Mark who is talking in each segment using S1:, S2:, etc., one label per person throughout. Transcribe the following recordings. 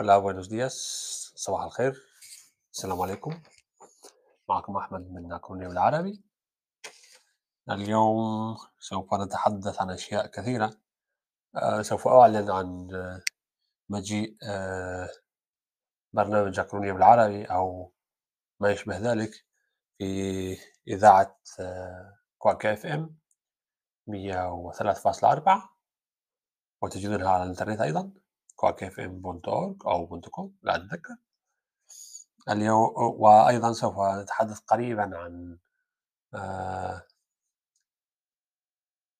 S1: Hola, buenos días. صباح الخير. السلام عليكم. معكم أحمد من أكاديمية العربي. اليوم سوف نتحدث عن أشياء كثيرة. آه، سوف أعلن عن آه، مجيء آه، برنامج أكاديمية بالعربي أو ما يشبه ذلك في إذاعة كواك إف إم 103.4 وتجدونها على الإنترنت أيضا quackfm.org أو .com لا أتذكر اليوم وأيضا سوف نتحدث قريبا عن آه،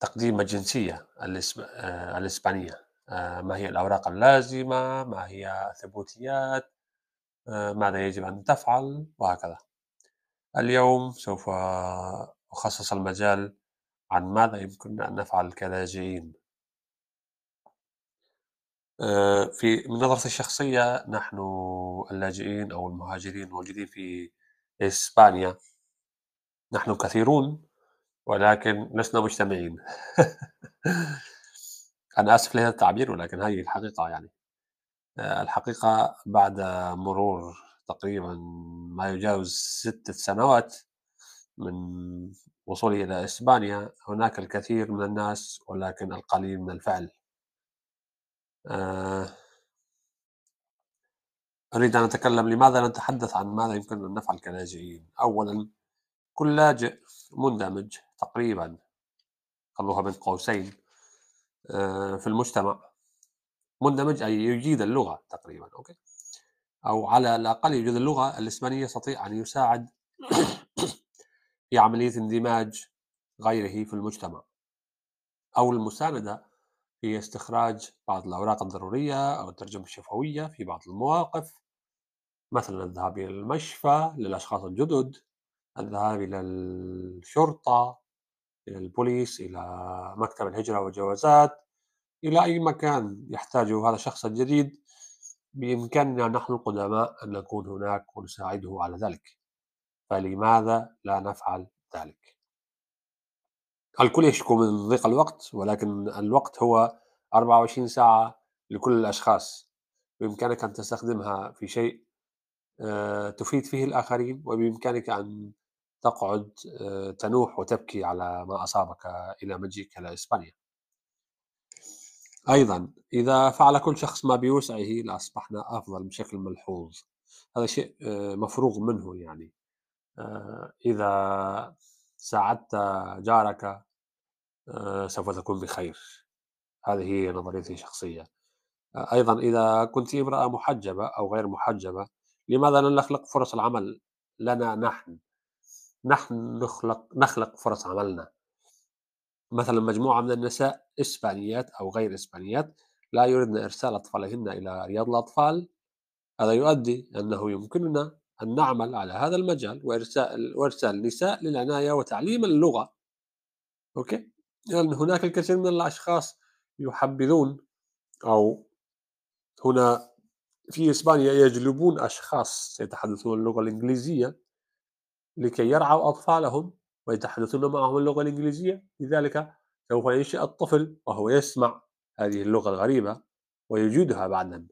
S1: تقديم الجنسية الإسب- آه، الإسبانية. آه، ما هي الأوراق اللازمة؟ ما هي الثبوتيات؟ ماذا يجب أن تفعل؟ وهكذا. اليوم سوف أخصص المجال عن ماذا يمكننا أن نفعل كلاجئين آه، في من نظرتي الشخصية نحن اللاجئين أو المهاجرين الموجودين في إسبانيا. نحن كثيرون ولكن لسنا مجتمعين. أنا آسف لهذا التعبير ولكن هذه الحقيقة يعني. آه، الحقيقة بعد مرور تقريبا ما يجاوز ستة سنوات من وصولي إلى إسبانيا هناك الكثير من الناس ولكن القليل من الفعل. آه، أريد أن أتكلم لماذا نتحدث عن ماذا يمكن أن نفعل كلاجئين أولا كل لاجئ مندمج تقريبا خلوها بين قوسين آه، في المجتمع. مندمج أي يجيد اللغة تقريبا أوكي؟ أو على الأقل يجيد اللغة الإسبانية يستطيع أن يساعد في عملية اندماج غيره في المجتمع. أو المساندة في استخراج بعض الأوراق الضرورية أو الترجمة الشفوية في بعض المواقف. مثلا الذهاب إلى المشفى للأشخاص الجدد الذهاب إلى الشرطة إلى البوليس إلى مكتب الهجرة والجوازات إلى أي مكان يحتاجه هذا الشخص الجديد بإمكاننا نحن القدماء أن نكون هناك ونساعده على ذلك. فلماذا لا نفعل ذلك؟ الكل يشكو من ضيق الوقت ولكن الوقت هو 24 ساعة لكل الأشخاص. بإمكانك أن تستخدمها في شيء آه، تفيد فيه الآخرين وبإمكانك أن تقعد آه، تنوح وتبكي على ما أصابك إلى مجيئك إلى إسبانيا. أيضا إذا فعل كل شخص ما بوسعه لأصبحنا أفضل بشكل ملحوظ. هذا شيء آه، مفروغ منه يعني. إذا ساعدت جارك سوف تكون بخير. هذه هي نظريتي الشخصية آه، أيضا إذا كنت امرأة محجبة أو غير محجبة لماذا لا نخلق فرص العمل لنا نحن؟ نحن نخلق نخلق فرص عملنا. مثلا مجموعة من النساء إسبانيات أو غير إسبانيات لا يردن إرسال أطفالهن إلى رياض الأطفال. هذا يؤدي أنه يمكننا أن نعمل على هذا المجال وإرسال وإرسال النساء للعناية وتعليم اللغة. أوكي؟ لأن هناك الكثير من الأشخاص يحبذون أو هنا في إسبانيا يجلبون أشخاص يتحدثون اللغة الإنجليزية لكي يرعوا أطفالهم ويتحدثون معهم اللغة الإنجليزية. لذلك سوف ينشأ الطفل وهو يسمع هذه اللغة الغريبة ويجيدها بعدا.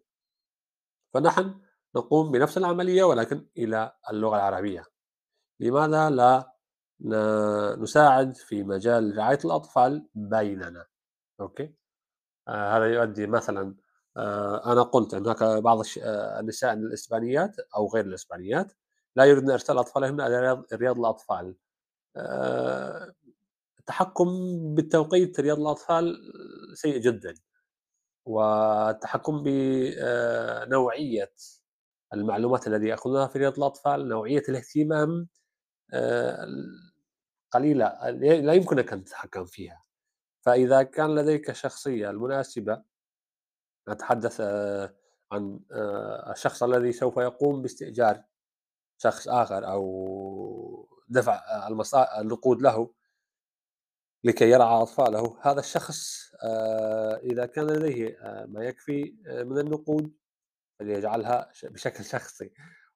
S1: فنحن نقوم بنفس العملية ولكن إلى اللغة العربية. لماذا لا نساعد في مجال رعاية الأطفال بيننا. أوكي؟ آه هذا يؤدي مثلا آه أنا قلت أن هناك بعض آه النساء الإسبانيات أو غير الإسبانيات لا يريدن إرسال أطفالهن إلى رياض, الأطفال. آه التحكم بالتوقيت رياض الأطفال سيء جدا. والتحكم بنوعية المعلومات الذي يأخذونها في رياض الأطفال نوعية الاهتمام آه، قليلة لا يمكنك أن تتحكم فيها. فإذا كان لديك الشخصية المناسبة نتحدث آه، عن آه، الشخص الذي سوف يقوم باستئجار شخص آخر أو دفع النقود له لكي يرعى أطفاله هذا الشخص إذا كان لديه ما يكفي من النقود فليجعلها بشكل شخصي.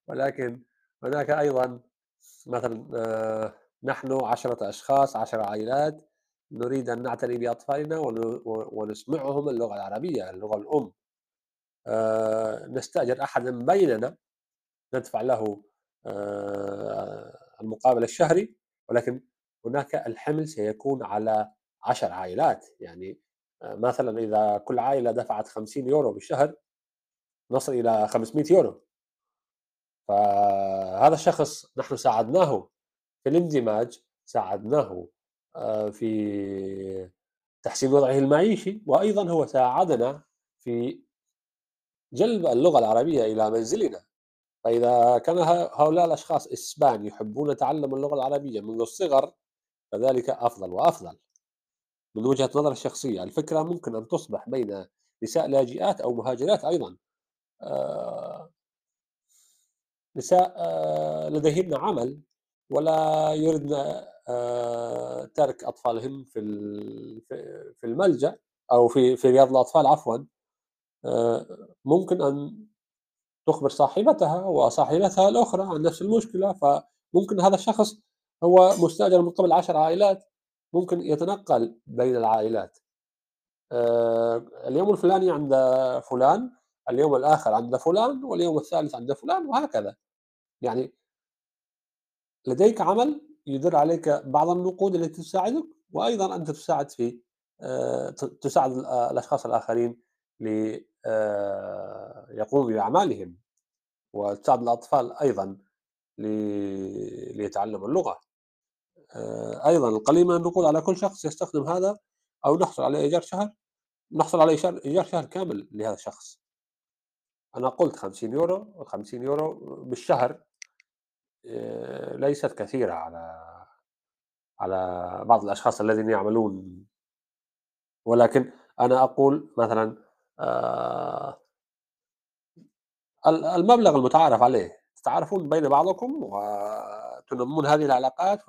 S1: ولكن هناك أيضا مثلا آه، نحن عشرة أشخاص عشر عائلات نريد أن نعتني بأطفالنا ونسمعهم اللغة العربية اللغة الأم. آآ نستأجر أحدًا بيننا ندفع له آآ المقابل الشهري، ولكن هناك الحمل سيكون على 10 عائلات، يعني مثلًا إذا كل عائلة دفعت 50€ بالشهر نصل إلى 500€، فهذا الشخص نحن ساعدناه في الاندماج، ساعدناه آآ في تحسين وضعه المعيشي، وأيضًا هو ساعدنا في جلب اللغة العربية إلى منزلنا. فإذا كان هؤلاء الأشخاص إسبان يحبون تعلم اللغة العربية منذ الصغر، فذلك أفضل وأفضل. من وجهة نظري الشخصية، الفكرة ممكن أن تصبح بين نساء لاجئات أو مهاجرات أيضًا، آآ نساء آه، لديهن عمل ولا يردن آآ ترك أطفالهن في في الملجأ أو في في رياض الأطفال عفوًا، آآ ممكن أن تخبر صاحبتها وصاحبتها الأخرى عن نفس المشكلة، فممكن هذا الشخص هو مستأجر من قبل 10 عائلات، ممكن يتنقل بين العائلات. اليوم الفلاني عند فلان، اليوم الآخر عند فلان، واليوم الثالث عند فلان وهكذا. يعني لديك عمل يدر عليك بعض النقود التي تساعدك، وأيضًا أنت تساعد في ت تساعد ال الأشخاص الآخرين ل آآ يقوموا بأعمالهم. وتساعد الأطفال أيضًا ليتعلموا اللغة. أيضًا القليل من النقود على كل شخص يستخدم هذا أو نحصل على إيجار شهر نحصل على إيجار شهر كامل لهذا الشخص. أنا قُلت 50€ و50€ بالشهر آآ ليست كثيرة على على بعض الأشخاص الذين يعملون، ولكن أنا أقول مثلًا ال المبلغ المتعارف عليه، تتعارفون بين بعضكم وتنمون هذه العلاقات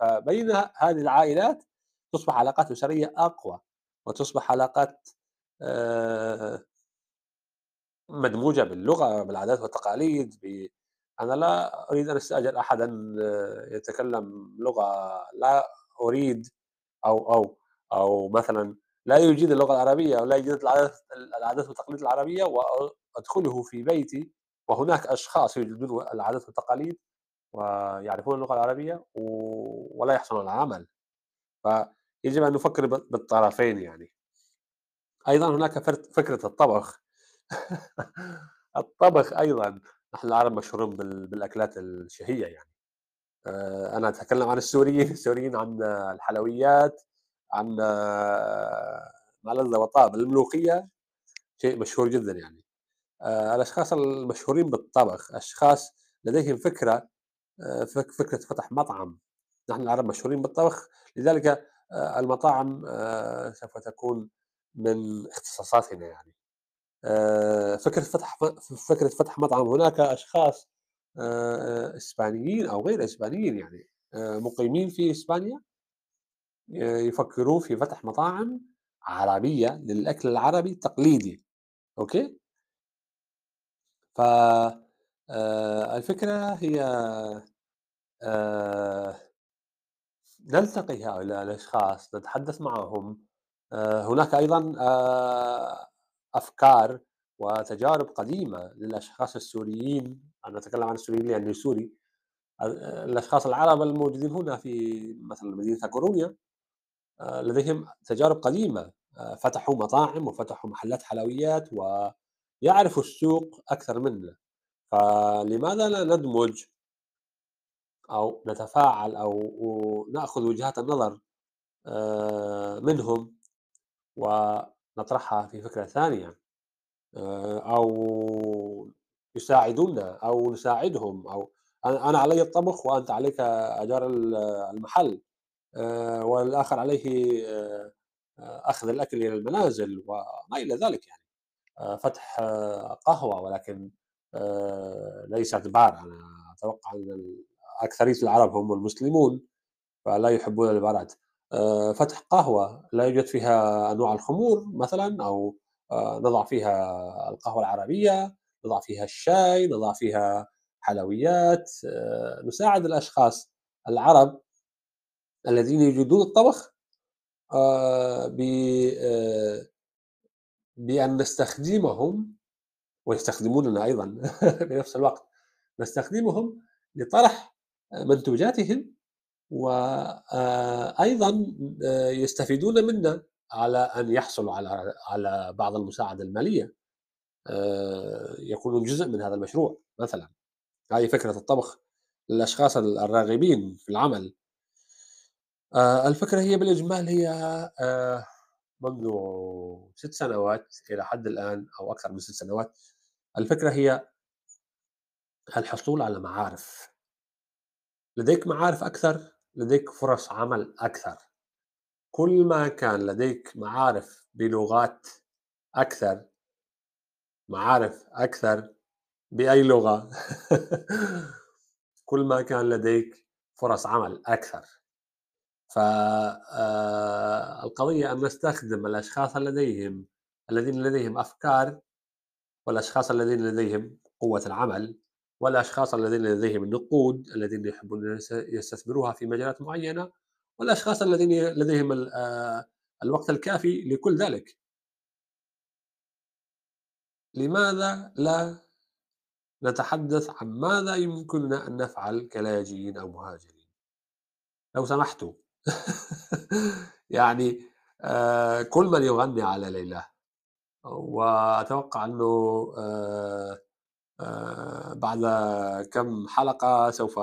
S1: فبين هذه العائلات تصبح علاقات أسرية أقوى، وتصبح علاقات آآ مدموجة باللغة، بالعادات والتقاليد، ب أنا لا أريد أن أستأجر أحدًا آه، يتكلم لغة لا أريد أو أو أو مثلًا لا يجيد اللغة العربية أو لا يجيد العادات والتقاليد العربية وأدخله في بيتي وهناك أشخاص يجيدون العادات والتقاليد ويعرفون اللغة العربية و ولا يحصلون على عمل، فيجب أن نفكر بالطرفين يعني. أيضًا هناك فكرة الطبخ. الطبخ أيضًا، نحن العرب مشهورون بال بالأكلات الشهية يعني. آآ أنا أتكلم عن السوريين، السوريين عن الحلويات، عن ما لذ وطاب، الملوخية شيء مشهور جدًا يعني. آآ الأشخاص المشهورين بالطبخ، أشخاص لديهم فكرة آآ فك فكرة فتح مطعم، نحن العرب مشهورين بالطبخ، لذلك المطاعم سوف تكون من اختصاصاتنا يعني. آآ فكرة فتح ف فكرة فتح مطعم، هناك أشخاص آآ إسبانيين أو غير إسبانيين يعني مقيمين في إسبانيا ي يفكرون في فتح مطاعم عربية للأكل العربي التقليدي، okay؟ ف آآ الفكرة هي نلتقي هؤلاء الأشخاص، نتحدث معهم، هناك أيضًا آآ أفكار وتجارب قديمة للأشخاص السوريين، أنا أتكلم عن السوريين لأني سوري، آآ الأشخاص العرب الموجودين هنا في مثلًا مدينة أكورونيا، آآ لديهم تجارب قديمة، آآ فتحوا مطاعم وفتحوا محلات حلويات ويعرفوا السوق أكثر منا، فلماذا لا ندمج أو نتفاعل أو نأخذ وجهات النظر آآ منهم؟ ونطرحها في فكرة ثانية آآ أو يساعدونا أو نساعدهم أو أنا أنا علي الطبخ وأنت عليك ال المحل آآ والآخر عليه آآ أخذ الأكل إلى المنازل وما إلى ذلك يعني. فتح آه، قهوة ولكن ليست بار، أنا أتوقع أن ال أكثرية العرب هم المسلمون، فلا يحبون البارات. آآ فتح قهوة لا يوجد فيها أنواع الخمور مثلًا أو آآ نضع فيها القهوة العربية، نضع فيها الشاي، نضع فيها حلويات، آآ نساعد الأشخاص العرب الذين يجيدون الطبخ بأن نستخدمهم ويستخدموننا أيضًا بنفس الوقت، نستخدمهم لطرح منتوجاتهم وأيضًا آآ يستفيدون منا على أن يحصلوا على على بعض المساعدة المالية، آآ يكونون جزء من هذا المشروع مثلًا، هذه فكرة الطبخ للأشخاص ال الراغبين في العمل. آآ الفكرة هي بالإجمال هي منذ 6 سنوات إلى حد الآن أو أكثر من 6 سنوات، الفكرة هي الحصول على معارف، لديك معارف أكثر، لديك فرص عمل أكثر، كل ما كان لديك معارف بلغات أكثر، معارف أكثر بأي لغة، كل ما كان لديك فرص عمل أكثر. فالقضية أن نستخدم الأشخاص لديهم الذين لديهم أفكار والأشخاص الذين لديهم قوة العمل والأشخاص الذين لديهم النقود الذين يحبون يس- يستثمروها في مجالات معينة والأشخاص الذين لديهم ال- الوقت الكافي لكل ذلك. لماذا لا نتحدث عن ماذا يمكننا أن نفعل كلاجئين أو مهاجرين؟ لو سمحتوا يعني كل من يغني على ليلى وأتوقع أنه بعد كم حلقة سوف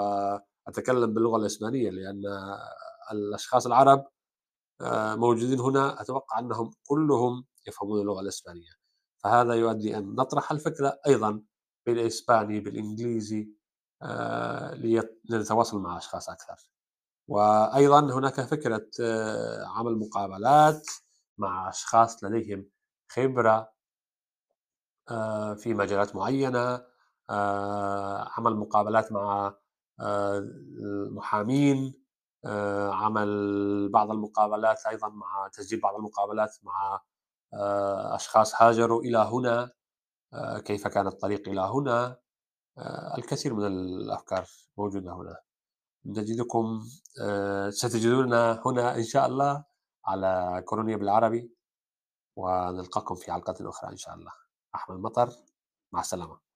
S1: أتكلم باللغة الإسبانية لأن الأشخاص العرب آه، موجودين هنا أتوقع أنهم كلهم يفهمون اللغة الإسبانية. فهذا يؤدي أن نطرح الفكرة أيضا بالإسباني بالإنجليزي آه، لنتواصل مع أشخاص أكثر. وأيضا هناك فكرة آه، عمل مقابلات مع أشخاص لديهم خبرة آه، في مجالات معينة آه، عمل مقابلات مع آه، المحامين آه، عمل بعض المقابلات أيضا مع تسجيل بعض المقابلات مع آه، أشخاص هاجروا إلى هنا آه، كيف كان الطريق إلى هنا؟ آه، الكثير من الأفكار موجودة هنا. نجدكم آه، ستجدوننا هنا إن شاء الله على كورونيا بالعربي ونلقاكم في حلقة أخرى إن شاء الله. أحمد مطر مع السلامة.